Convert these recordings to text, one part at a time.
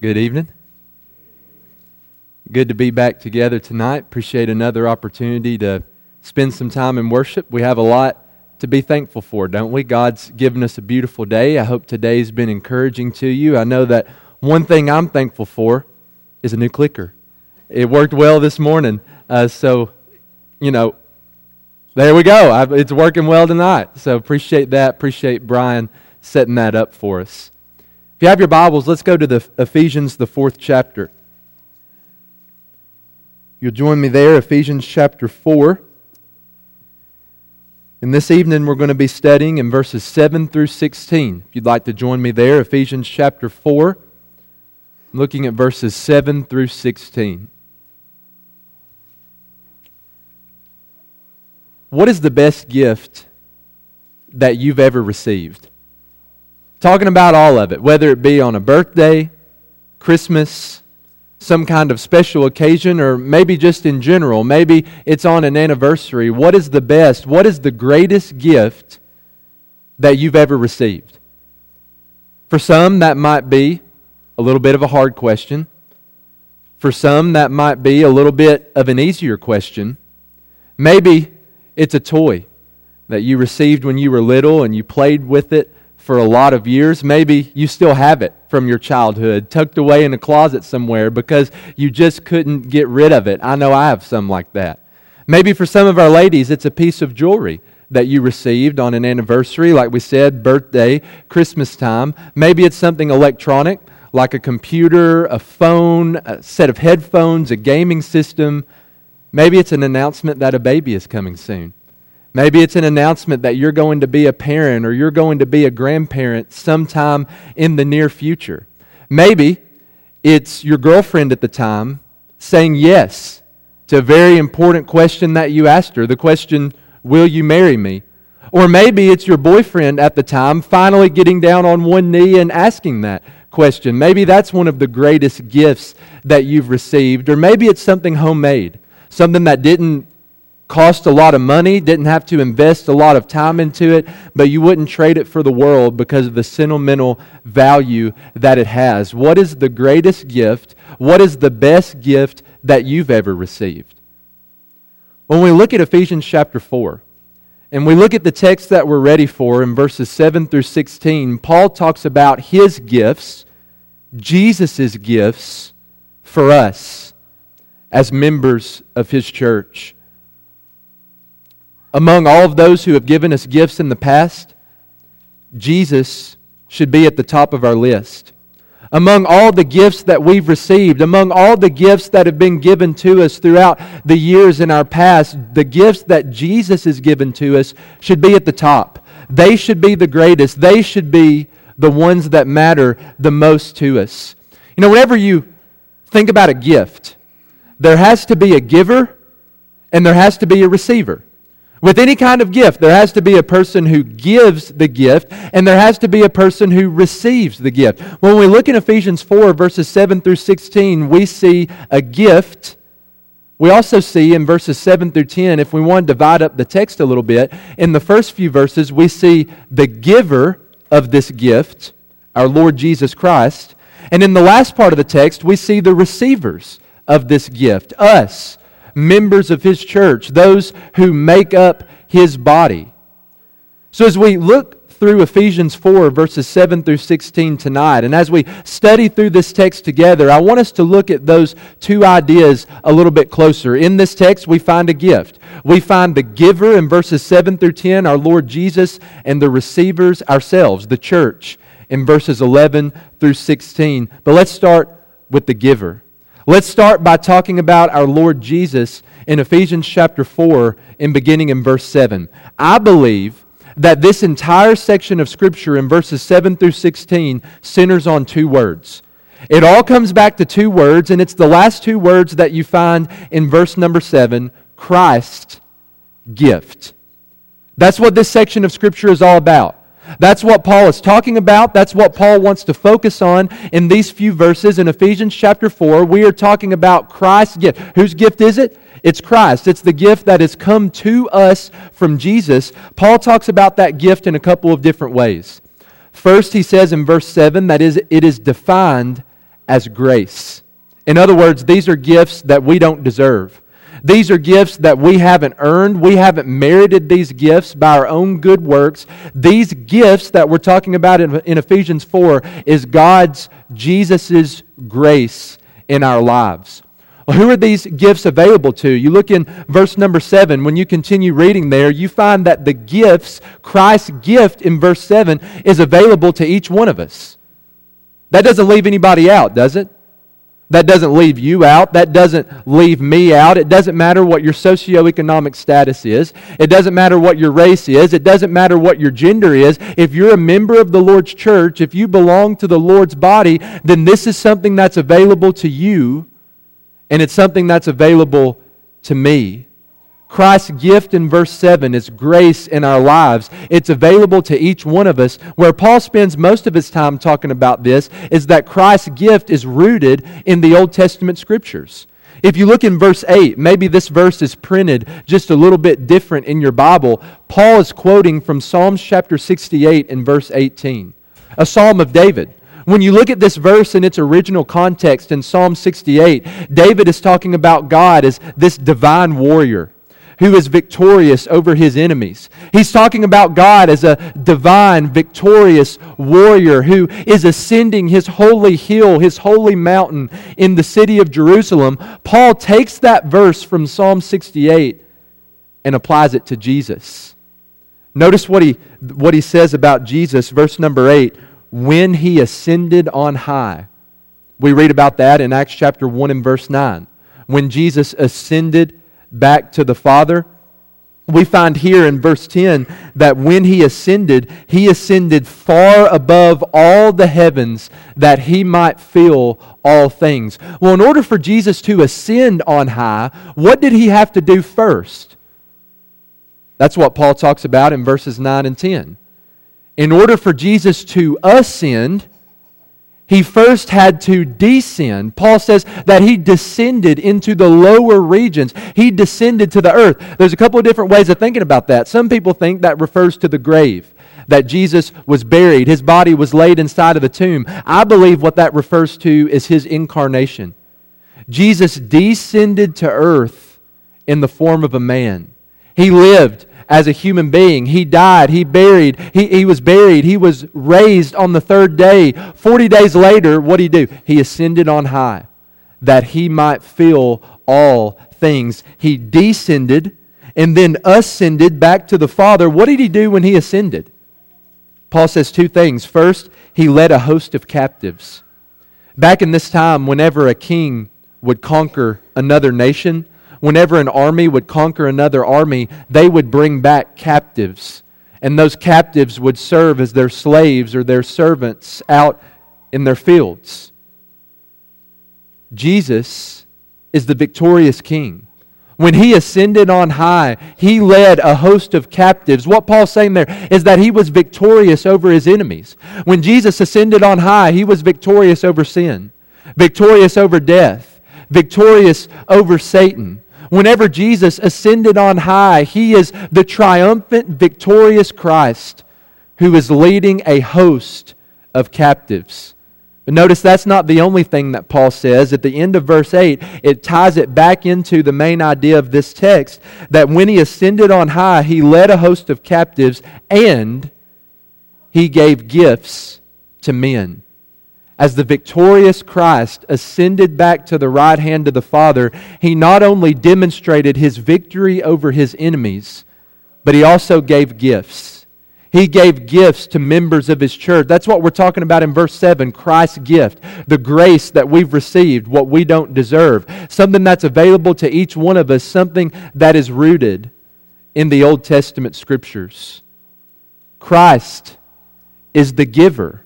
Good evening. Good to be back together tonight. Appreciate another opportunity to spend some time in worship. We have a lot to be thankful for, don't we? God's given us a beautiful day. I hope today's been encouraging to you. I know that one thing I'm thankful for is a new clicker. It worked well this morning. Uh, so, you know, there we go. I, it's working well tonight. So appreciate that. Appreciate Brian setting that up for us. If you have your Bibles, let's go to the Ephesians, the fourth chapter. You'll join me there, Ephesians chapter 4. And this evening we're going to be studying in verses 7 through 16. If you'd like to join me there, Ephesians chapter 4, looking at verses 7 through 16. What is the best gift that you've ever received? Talking about all of it, whether it be on a birthday, Christmas, some kind of special occasion, or maybe just in general. Maybe it's on an anniversary. What is the best, what is the greatest gift that you've ever received? For some, that might be a little bit of a hard question. For some, that might be a little bit of an easier question. Maybe it's a toy that you received when you were little and you played with it for a lot of years. Maybe you still have it from your childhood, tucked away in a closet somewhere because you just couldn't get rid of it. I know I have some like that. Maybe for some of our ladies, it's a piece of jewelry that you received on an anniversary, like we said, birthday, Christmas time. Maybe it's something electronic, like a computer, a phone, a set of headphones, a gaming system. Maybe it's an announcement that a baby is coming soon. Maybe it's an announcement that you're going to be a parent or you're going to be a grandparent sometime in the near future. Maybe it's your girlfriend at the time saying yes to a very important question that you asked her the question, Will you marry me? Or maybe it's your boyfriend at the time finally getting down on one knee and asking that question. Maybe that's one of the greatest gifts that you've received. Or maybe it's something homemade, something that didn't cost a lot of money, didn't have to invest a lot of time into it, but you wouldn't trade it for the world because of the sentimental value that it has. What is the greatest gift? What is the best gift that you've ever received? When we look at Ephesians chapter 4, and we look at the text that we're ready for in verses 7 through 16, Paul talks about his gifts, Jesus' gifts for us as members of his church among all of those who have given us gifts in the past, Jesus should be at the top of our list. Among all the gifts that we've received, among all the gifts that have been given to us throughout the years in our past, the gifts that Jesus has given to us should be at the top. They should be the greatest. They should be the ones that matter the most to us. You know, whenever you think about a gift, there has to be a giver and there has to be a receiver. With any kind of gift, there has to be a person who gives the gift, and there has to be a person who receives the gift. When we look in Ephesians 4, verses 7 through 16, we see a gift. We also see in verses 7 through 10, if we want to divide up the text a little bit, in the first few verses, we see the giver of this gift, our Lord Jesus Christ. And in the last part of the text, we see the receivers of this gift, us members of his church, those who make up his body. So as we look through Ephesians 4, verses 7 through 16 tonight, and as we study through this text together, I want us to look at those two ideas a little bit closer. In this text, we find a gift. We find the giver in verses 7 through 10, our Lord Jesus, and the receivers ourselves, the church, in verses 11 through 16. But let's start with the giver. Let's start by talking about our Lord Jesus in Ephesians chapter 4 and beginning in verse 7. I believe that this entire section of Scripture in verses 7 through 16 centers on two words. It all comes back to two words, and it's the last two words that you find in verse number 7 Christ gift. That's what this section of Scripture is all about. That's what Paul is talking about. That's what Paul wants to focus on in these few verses in Ephesians chapter 4. We are talking about Christ's gift. Whose gift is it? It's Christ. It's the gift that has come to us from Jesus. Paul talks about that gift in a couple of different ways. First, he says in verse 7 that is, it is defined as grace. In other words, these are gifts that we don't deserve. These are gifts that we haven't earned. We haven't merited these gifts by our own good works. These gifts that we're talking about in, in Ephesians 4 is God's, Jesus' grace in our lives. Well, who are these gifts available to? You look in verse number 7. When you continue reading there, you find that the gifts, Christ's gift in verse 7, is available to each one of us. That doesn't leave anybody out, does it? That doesn't leave you out. That doesn't leave me out. It doesn't matter what your socioeconomic status is. It doesn't matter what your race is. It doesn't matter what your gender is. If you're a member of the Lord's church, if you belong to the Lord's body, then this is something that's available to you, and it's something that's available to me. Christ's gift in verse 7 is grace in our lives. It's available to each one of us. Where Paul spends most of his time talking about this is that Christ's gift is rooted in the Old Testament scriptures. If you look in verse 8, maybe this verse is printed just a little bit different in your Bible. Paul is quoting from Psalms chapter 68 and verse 18, a psalm of David. When you look at this verse in its original context in Psalm 68, David is talking about God as this divine warrior who is victorious over his enemies. He's talking about God as a divine, victorious warrior who is ascending his holy hill, his holy mountain in the city of Jerusalem. Paul takes that verse from Psalm 68 and applies it to Jesus. Notice what he, what he says about Jesus, verse number 8 when he ascended on high. We read about that in Acts chapter 1 and verse 9. When Jesus ascended back to the Father. We find here in verse 10 that when he ascended, he ascended far above all the heavens that he might fill all things. Well, in order for Jesus to ascend on high, what did he have to do first? That's what Paul talks about in verses 9 and 10. In order for Jesus to ascend, he first had to descend. Paul says that he descended into the lower regions. He descended to the earth. There's a couple of different ways of thinking about that. Some people think that refers to the grave, that Jesus was buried, his body was laid inside of the tomb. I believe what that refers to is his incarnation. Jesus descended to earth in the form of a man. He lived as a human being. He died. He buried. He, he was buried. He was raised on the third day. Forty days later, what did he do? He ascended on high that he might fill all things. He descended and then ascended back to the Father. What did he do when he ascended? Paul says two things. First, he led a host of captives. Back in this time, whenever a king would conquer another nation, whenever an army would conquer another army, they would bring back captives. And those captives would serve as their slaves or their servants out in their fields. Jesus is the victorious king. When he ascended on high, he led a host of captives. What Paul's saying there is that he was victorious over his enemies. When Jesus ascended on high, he was victorious over sin, victorious over death, victorious over Satan. Whenever Jesus ascended on high, he is the triumphant, victorious Christ who is leading a host of captives. But notice that's not the only thing that Paul says. At the end of verse 8, it ties it back into the main idea of this text that when he ascended on high, he led a host of captives and he gave gifts to men as the victorious Christ ascended back to the right hand of the Father, he not only demonstrated his victory over his enemies, but he also gave gifts. He gave gifts to members of his church. That's what we're talking about in verse 7 Christ's gift, the grace that we've received, what we don't deserve, something that's available to each one of us, something that is rooted in the Old Testament scriptures. Christ is the giver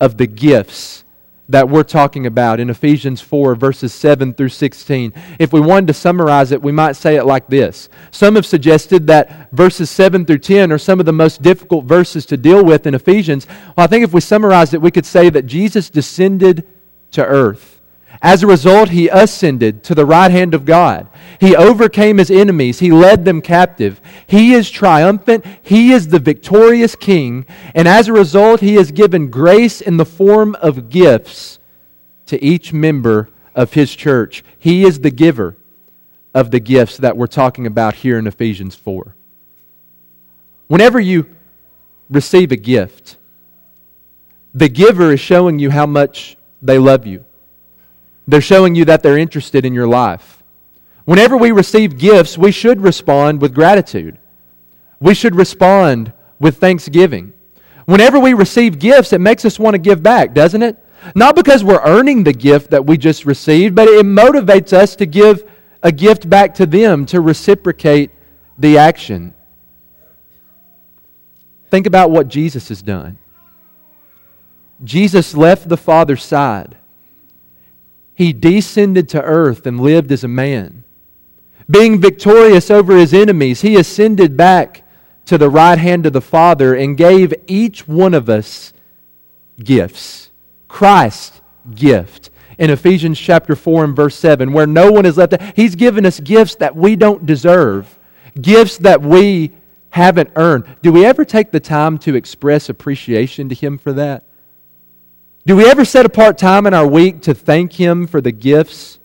of the gifts that we're talking about in Ephesians 4, verses 7 through 16. If we wanted to summarize it, we might say it like this. Some have suggested that verses 7 through 10 are some of the most difficult verses to deal with in Ephesians. Well, I think if we summarized it, we could say that Jesus descended to earth. As a result, he ascended to the right hand of God. He overcame his enemies. He led them captive. He is triumphant. He is the victorious king. And as a result, he has given grace in the form of gifts to each member of his church. He is the giver of the gifts that we're talking about here in Ephesians 4. Whenever you receive a gift, the giver is showing you how much they love you. They're showing you that they're interested in your life. Whenever we receive gifts, we should respond with gratitude. We should respond with thanksgiving. Whenever we receive gifts, it makes us want to give back, doesn't it? Not because we're earning the gift that we just received, but it motivates us to give a gift back to them to reciprocate the action. Think about what Jesus has done. Jesus left the Father's side. He descended to earth and lived as a man. Being victorious over his enemies, he ascended back to the right hand of the Father and gave each one of us gifts. Christ's gift in Ephesians chapter 4 and verse 7, where no one is left. He's given us gifts that we don't deserve, gifts that we haven't earned. Do we ever take the time to express appreciation to Him for that? Do we ever set apart time in our week to thank Him for the gifts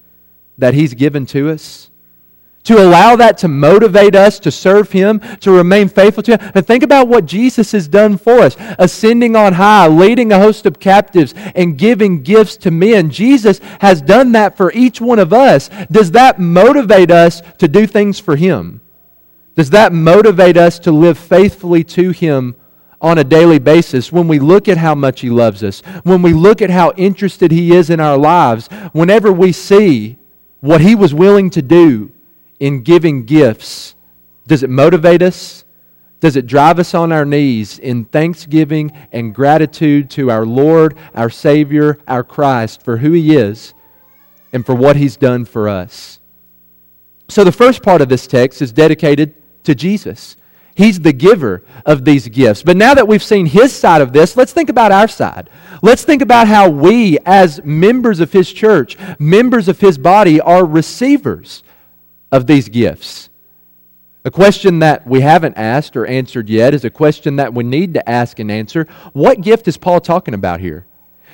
that He's given to us? To allow that to motivate us to serve Him, to remain faithful to Him. And think about what Jesus has done for us ascending on high, leading a host of captives, and giving gifts to men. Jesus has done that for each one of us. Does that motivate us to do things for Him? Does that motivate us to live faithfully to Him on a daily basis when we look at how much He loves us, when we look at how interested He is in our lives, whenever we see what He was willing to do? in giving gifts, does it motivate us? Does it drive us on our knees in thanksgiving and gratitude to our Lord, our Savior, our Christ for who He is and for what He's done for us? So, the first part of this text is dedicated to Jesus. He's the giver of these gifts. But now that we've seen His side of this, let's think about our side. Let's think about how we, as members of His church, members of His body, are receivers of these gifts? A question that we haven't asked or answered yet is a question that we need to ask and answer. What gift is Paul talking about here?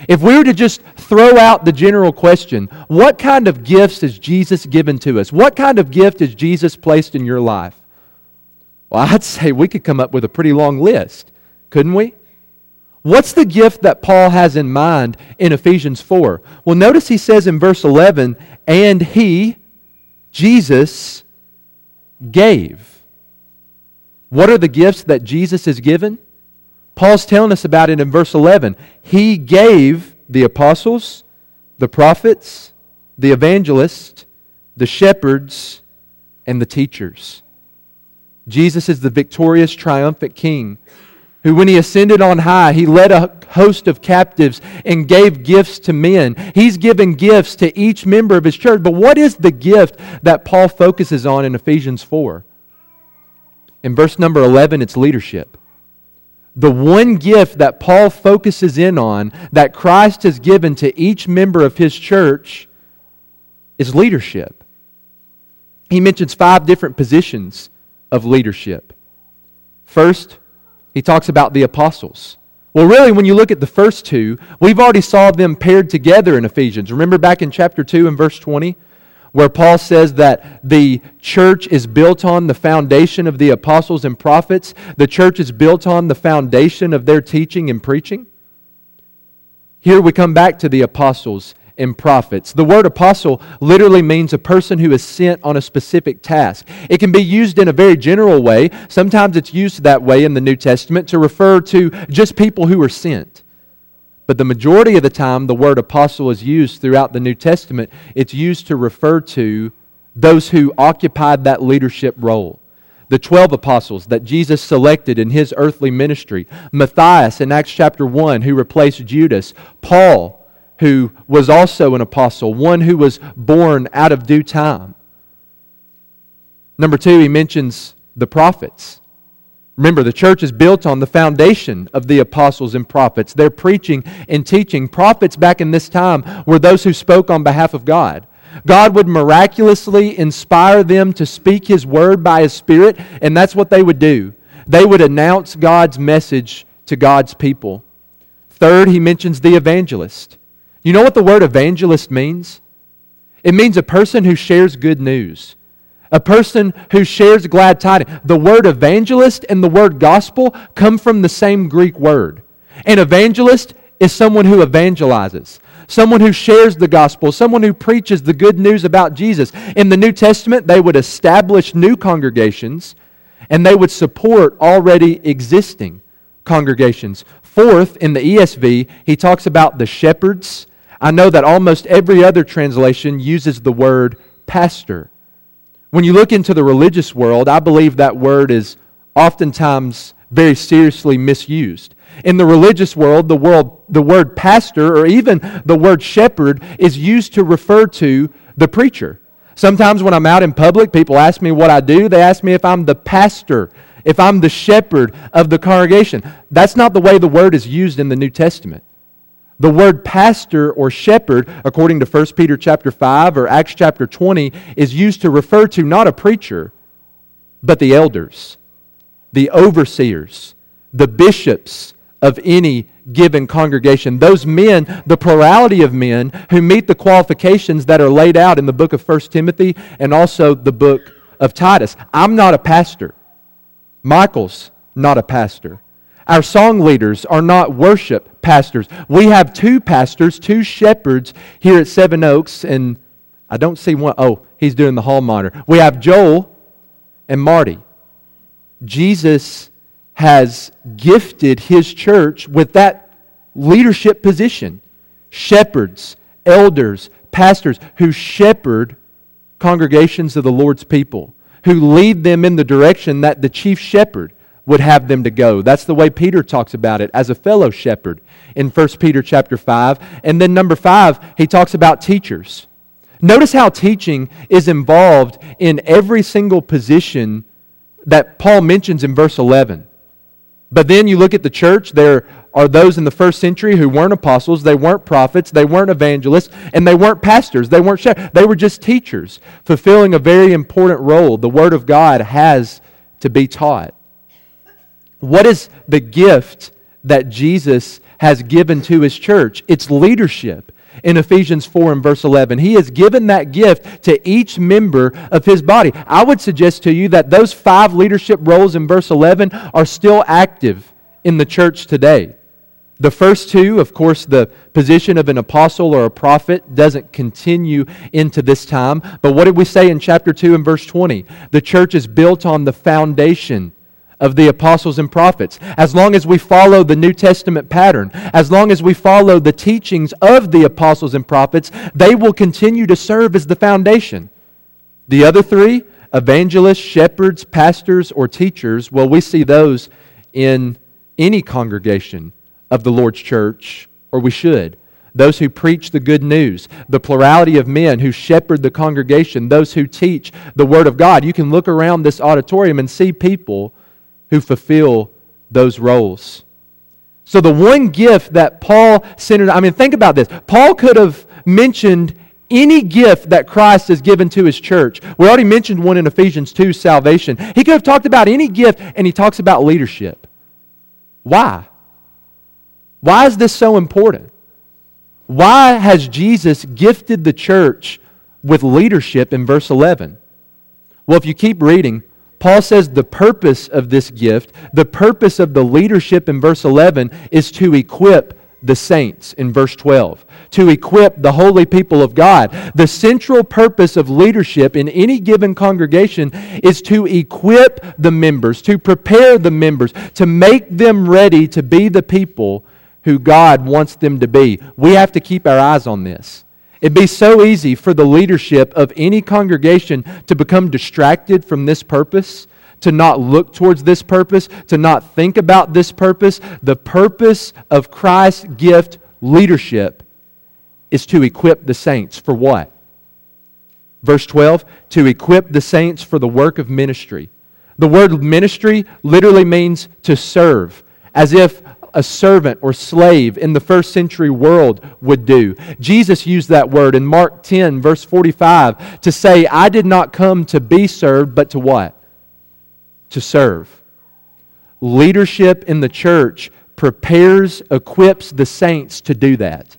If we were to just throw out the general question, what kind of gifts has Jesus given to us? What kind of gift has Jesus placed in your life? Well, I'd say we could come up with a pretty long list, couldn't we? What's the gift that Paul has in mind in Ephesians 4? Well, notice he says in verse 11, and he, Jesus gave. What are the gifts that Jesus has given? Paul's telling us about it in verse 11. He gave the apostles, the prophets, the evangelists, the shepherds, and the teachers. Jesus is the victorious, triumphant king who, when he ascended on high, he led a host of captives and gave gifts to men. He's given gifts to each member of his church. But what is the gift that Paul focuses on in Ephesians 4? In verse number 11, it's leadership. The one gift that Paul focuses in on that Christ has given to each member of his church is leadership. He mentions five different positions of leadership. First, he talks about the apostles. Well, really, when you look at the first two, we've already saw them paired together in Ephesians. Remember back in chapter 2 and verse 20, where Paul says that the church is built on the foundation of the apostles and prophets, the church is built on the foundation of their teaching and preaching? Here we come back to the apostles and prophets. The word apostle literally means a person who is sent on a specific task. It can be used in a very general way. Sometimes it's used that way in the New Testament to refer to just people who are sent. But the majority of the time, the word apostle is used throughout the New Testament. It's used to refer to those who occupied that leadership role the 12 apostles that Jesus selected in his earthly ministry, Matthias in Acts chapter 1, who replaced Judas, Paul, who was also an apostle, one who was born out of due time. Number two, he mentions the prophets. Remember, the church is built on the foundation of the apostles and prophets. They're preaching and teaching. Prophets back in this time were those who spoke on behalf of God. God would miraculously inspire them to speak His word by His Spirit, and that's what they would do. They would announce God's message to God's people. Third, he mentions the evangelist. You know what the word evangelist means? It means a person who shares good news, a person who shares glad tidings. The word evangelist and the word gospel come from the same Greek word. An evangelist is someone who evangelizes, someone who shares the gospel, someone who preaches the good news about Jesus. In the New Testament, they would establish new congregations and they would support already existing congregations. Fourth, in the ESV, he talks about the shepherds. I know that almost every other translation uses the word pastor. When you look into the religious world, I believe that word is oftentimes very seriously misused. In the religious world, the, world, the word pastor or even the word shepherd is used to refer to the preacher. Sometimes when I'm out in public, people ask me what I do. They ask me if I'm the pastor, if I'm the shepherd of the congregation. That's not the way the word is used in the New Testament. The word pastor or shepherd, according to 1 Peter chapter 5 or Acts chapter 20, is used to refer to not a preacher, but the elders, the overseers, the bishops, of any given congregation. Those men, the plurality of men who meet the qualifications that are laid out in the book of 1 Timothy and also the book of Titus. I'm not a pastor. Michael's not a pastor. Our song leaders are not worship pastors. We have two pastors, two shepherds here at Seven Oaks, and I don't see one. Oh, he's doing the hall monitor. We have Joel and Marty. Jesus has gifted his church with that leadership position shepherds, elders, pastors who shepherd congregations of the Lord's people, who lead them in the direction that the chief shepherd would have them to go. That's the way Peter talks about it as a fellow shepherd in 1 Peter chapter 5. And then number 5, he talks about teachers. Notice how teaching is involved in every single position that Paul mentions in verse 11. But then you look at the church, there are those in the first century who weren't apostles, they weren't prophets, they weren't evangelists, and they weren't pastors, they weren't shepherds. They were just teachers, fulfilling a very important role. The Word of God has to be taught. What is the gift that Jesus has given to his church? It's leadership in Ephesians 4 and verse 11. He has given that gift to each member of his body. I would suggest to you that those five leadership roles in verse 11 are still active in the church today. The first two, of course, the position of an apostle or a prophet doesn't continue into this time. But what did we say in chapter 2 and verse 20? The church is built on the foundation of the apostles and prophets, as long as we follow the New Testament pattern, as long as we follow the teachings of the apostles and prophets, they will continue to serve as the foundation. The other three, evangelists, shepherds, pastors, or teachers, well, we see those in any congregation of the Lord's church, or we should. Those who preach the good news, the plurality of men who shepherd the congregation, those who teach the Word of God. You can look around this auditorium and see people who fulfill those roles. So, the one gift that Paul centered, I mean, think about this. Paul could have mentioned any gift that Christ has given to his church. We already mentioned one in Ephesians 2, salvation. He could have talked about any gift, and he talks about leadership. Why? Why is this so important? Why has Jesus gifted the church with leadership in verse 11? Well, if you keep reading, Paul says the purpose of this gift, the purpose of the leadership in verse 11 is to equip the saints in verse 12, to equip the holy people of God. The central purpose of leadership in any given congregation is to equip the members, to prepare the members, to make them ready to be the people who God wants them to be. We have to keep our eyes on this. It'd be so easy for the leadership of any congregation to become distracted from this purpose, to not look towards this purpose, to not think about this purpose. The purpose of Christ's gift leadership is to equip the saints for what? Verse 12, to equip the saints for the work of ministry. The word ministry literally means to serve, as if a servant or slave in the first century world would do. Jesus used that word in Mark 10, verse 45, to say, I did not come to be served, but to what? To serve. Leadership in the church prepares, equips the saints to do that.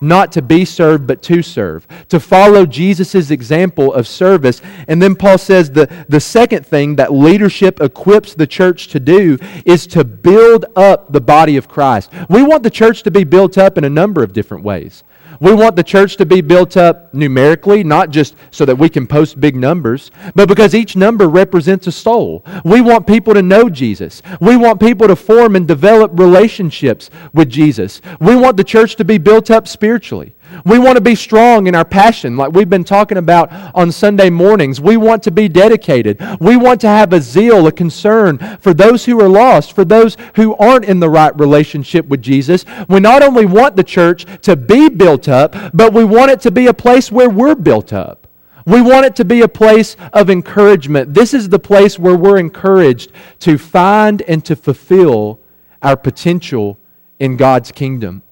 Not to be served, but to serve, to follow Jesus' example of service. And then Paul says the, the second thing that leadership equips the church to do is to build up the body of Christ. We want the church to be built up in a number of different ways. We want the church to be built up numerically, not just so that we can post big numbers, but because each number represents a soul. We want people to know Jesus. We want people to form and develop relationships with Jesus. We want the church to be built up spiritually. We want to be strong in our passion, like we've been talking about on Sunday mornings. We want to be dedicated. We want to have a zeal, a concern for those who are lost, for those who aren't in the right relationship with Jesus. We not only want the church to be built up, but we want it to be a place where we're built up. We want it to be a place of encouragement. This is the place where we're encouraged to find and to fulfill our potential in God's kingdom.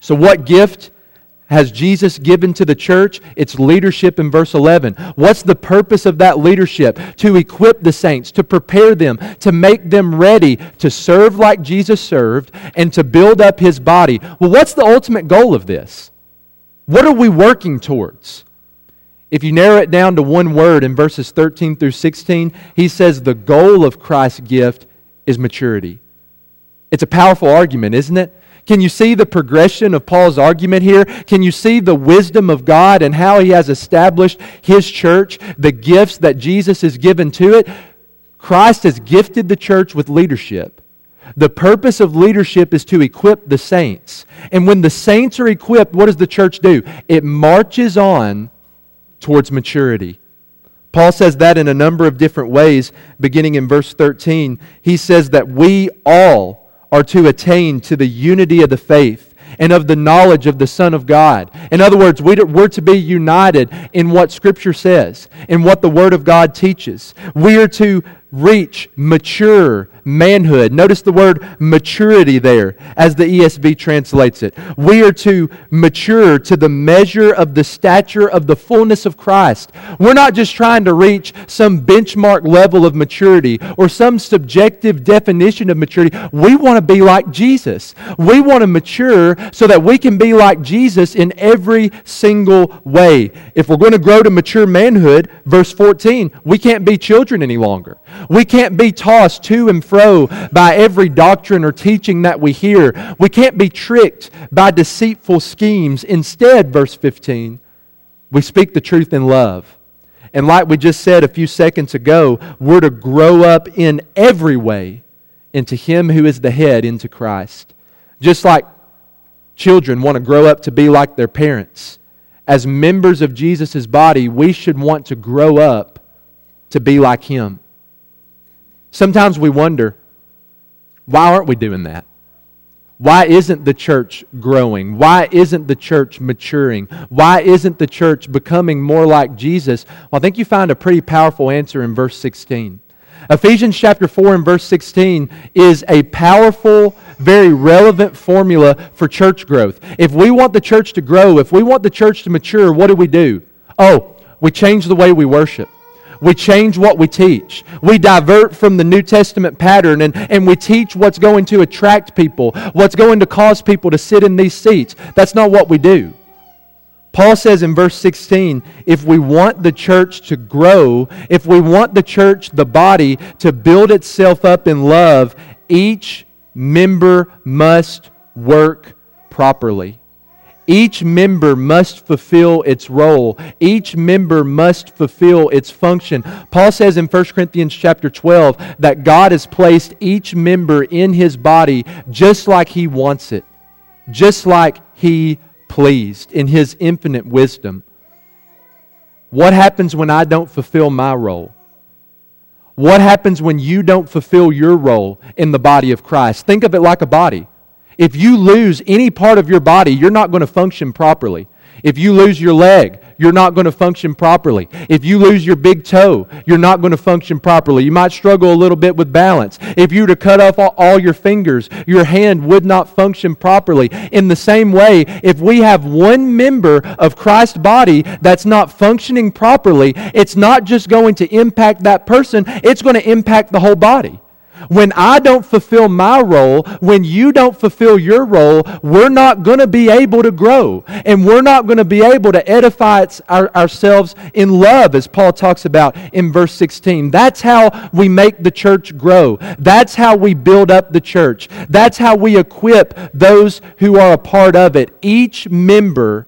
So, what gift has Jesus given to the church? It's leadership in verse 11. What's the purpose of that leadership? To equip the saints, to prepare them, to make them ready to serve like Jesus served, and to build up his body. Well, what's the ultimate goal of this? What are we working towards? If you narrow it down to one word in verses 13 through 16, he says the goal of Christ's gift is maturity. It's a powerful argument, isn't it? Can you see the progression of Paul's argument here? Can you see the wisdom of God and how he has established his church, the gifts that Jesus has given to it? Christ has gifted the church with leadership. The purpose of leadership is to equip the saints. And when the saints are equipped, what does the church do? It marches on towards maturity. Paul says that in a number of different ways, beginning in verse 13. He says that we all are to attain to the unity of the faith and of the knowledge of the Son of God. In other words, we're to be united in what Scripture says, in what the Word of God teaches. We are to reach mature manhood. Notice the word maturity there as the ESV translates it. We are to mature to the measure of the stature of the fullness of Christ. We're not just trying to reach some benchmark level of maturity or some subjective definition of maturity. We want to be like Jesus. We want to mature so that we can be like Jesus in every single way. If we're going to grow to mature manhood, verse 14, we can't be children any longer. We can't be tossed to and fro by every doctrine or teaching that we hear. We can't be tricked by deceitful schemes. Instead, verse 15, we speak the truth in love. And like we just said a few seconds ago, we're to grow up in every way into Him who is the head, into Christ. Just like children want to grow up to be like their parents, as members of Jesus' body, we should want to grow up to be like Him. Sometimes we wonder, why aren't we doing that? Why isn't the church growing? Why isn't the church maturing? Why isn't the church becoming more like Jesus? Well, I think you find a pretty powerful answer in verse 16. Ephesians chapter 4 and verse 16 is a powerful, very relevant formula for church growth. If we want the church to grow, if we want the church to mature, what do we do? Oh, we change the way we worship. We change what we teach. We divert from the New Testament pattern and, and we teach what's going to attract people, what's going to cause people to sit in these seats. That's not what we do. Paul says in verse 16 if we want the church to grow, if we want the church, the body, to build itself up in love, each member must work properly. Each member must fulfill its role. Each member must fulfill its function. Paul says in 1 Corinthians chapter 12 that God has placed each member in his body just like he wants it, just like he pleased in his infinite wisdom. What happens when I don't fulfill my role? What happens when you don't fulfill your role in the body of Christ? Think of it like a body. If you lose any part of your body, you're not going to function properly. If you lose your leg, you're not going to function properly. If you lose your big toe, you're not going to function properly. You might struggle a little bit with balance. If you were to cut off all, your fingers, your hand would not function properly. In the same way, if we have one member of Christ's body that's not functioning properly, it's not just going to impact that person, it's going to impact the whole body. When I don't fulfill my role, when you don't fulfill your role, we're not going to be able to grow. And we're not going to be able to edify our, ourselves in love, as Paul talks about in verse 16. That's how we make the church grow. That's how we build up the church. That's how we equip those who are a part of it. Each member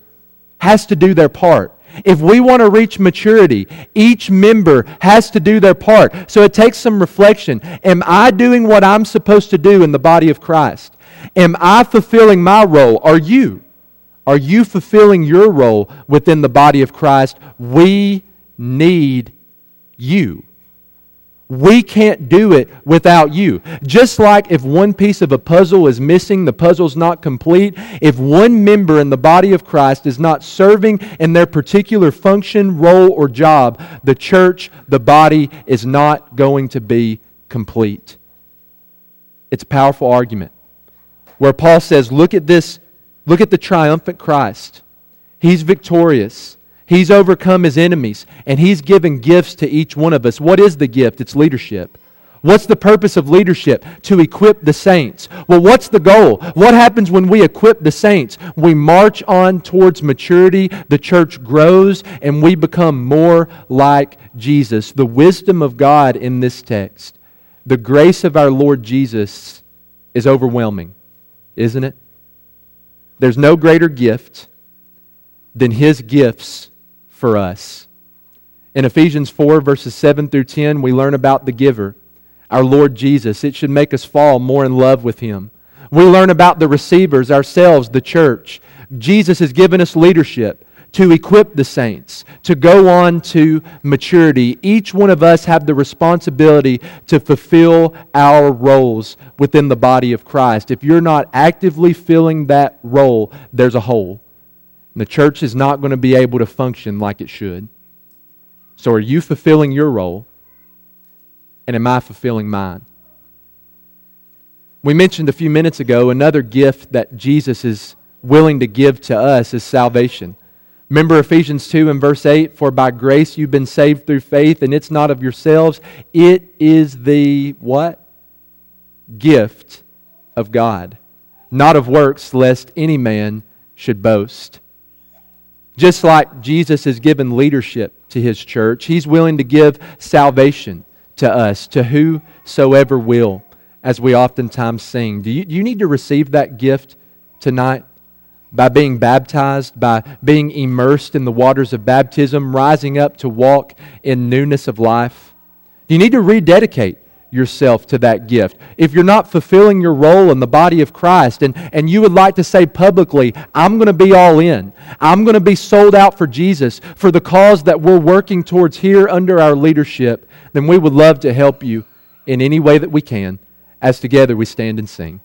has to do their part. If we want to reach maturity, each member has to do their part. So it takes some reflection. Am I doing what I'm supposed to do in the body of Christ? Am I fulfilling my role? Are you? Are you fulfilling your role within the body of Christ? We need you. We can't do it without you. Just like if one piece of a puzzle is missing, the puzzle's not complete. If one member in the body of Christ is not serving in their particular function, role, or job, the church, the body, is not going to be complete. It's a powerful argument where Paul says, Look at this, look at the triumphant Christ. He's victorious. He's overcome his enemies, and he's given gifts to each one of us. What is the gift? It's leadership. What's the purpose of leadership? To equip the saints. Well, what's the goal? What happens when we equip the saints? We march on towards maturity, the church grows, and we become more like Jesus. The wisdom of God in this text, the grace of our Lord Jesus is overwhelming, isn't it? There's no greater gift than his gifts for us. In Ephesians 4, verses 7 through 10, we learn about the giver, our Lord Jesus. It should make us fall more in love with him. We learn about the receivers, ourselves, the church. Jesus has given us leadership to equip the saints, to go on to maturity. Each one of us have the responsibility to fulfill our roles within the body of Christ. If you're not actively filling that role, there's a hole. And the church is not going to be able to function like it should. So, are you fulfilling your role? And am I fulfilling mine? We mentioned a few minutes ago another gift that Jesus is willing to give to us is salvation. Remember Ephesians 2 and verse 8 For by grace you've been saved through faith, and it's not of yourselves. It is the what? Gift of God, not of works, lest any man should boast. Just like Jesus has given leadership to his church, he's willing to give salvation to us, to whosoever will, as we oftentimes sing. Do you, you need to receive that gift tonight? By being baptized, by being immersed in the waters of baptism, rising up to walk in newness of life? Do you need to rededicate yourself to that gift. If you're not fulfilling your role in the body of Christ and, and you would like to say publicly, I'm going to be all in, I'm going to be sold out for Jesus, for the cause that we're working towards here under our leadership, then we would love to help you in any way that we can as together we stand and sing.